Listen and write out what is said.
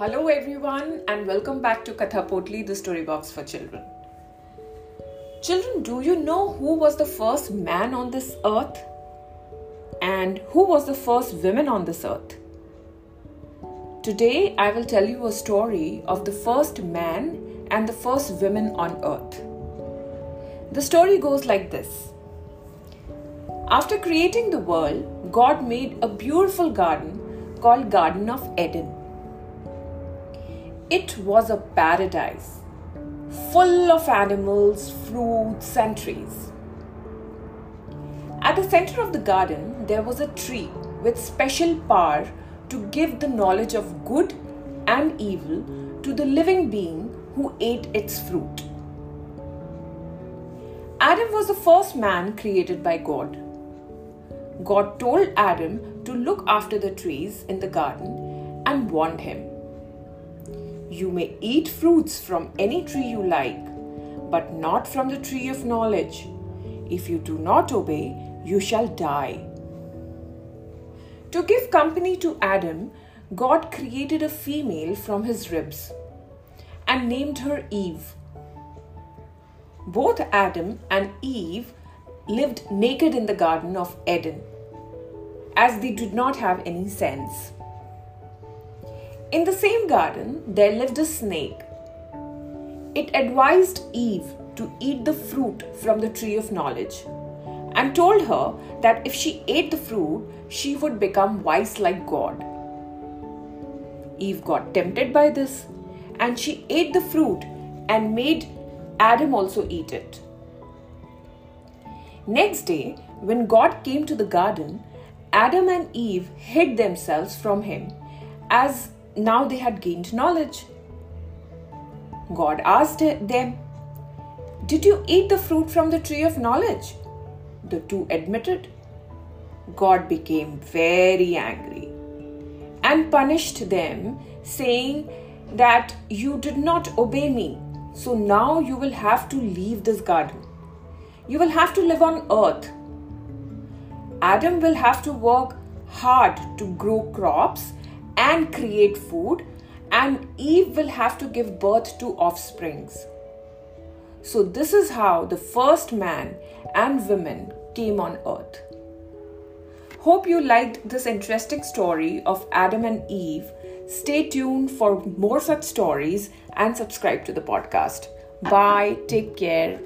Hello, everyone, and welcome back to Katha Potli, the story box for children. Children, do you know who was the first man on this earth? And who was the first woman on this earth? Today, I will tell you a story of the first man and the first woman on earth. The story goes like this After creating the world, God made a beautiful garden called Garden of Eden it was a paradise, full of animals, fruits, and trees. At the center of the garden, there was a tree with special power to give the knowledge of good and evil to the living being who ate its fruit. Adam was the first man created by God. God told Adam to look after the trees in the garden and warned him you may eat fruits from any tree you like, but not from the tree of knowledge. If you do not obey, you shall die. To give company to Adam, God created a female from his ribs and named her Eve. Both Adam and Eve lived naked in the Garden of Eden, as they did not have any sense. In the same garden, there lived a snake. It advised Eve to eat the fruit from the tree of knowledge and told her that if she ate the fruit, she would become wise like God. Eve got tempted by this and she ate the fruit and made Adam also eat it. Next day, when God came to the garden, Adam and Eve hid themselves from him as now they had gained knowledge. God asked them, Did you eat the fruit from the tree of knowledge? The two admitted. God became very angry and punished them, saying that you did not obey me. So now you will have to leave this garden. You will have to live on earth. Adam will have to work hard to grow crops and create food, and Eve will have to give birth to offsprings. So, this is how the first man and woman came on earth. Hope you liked this interesting story of Adam and Eve. Stay tuned for more such stories and subscribe to the podcast. Bye, take care.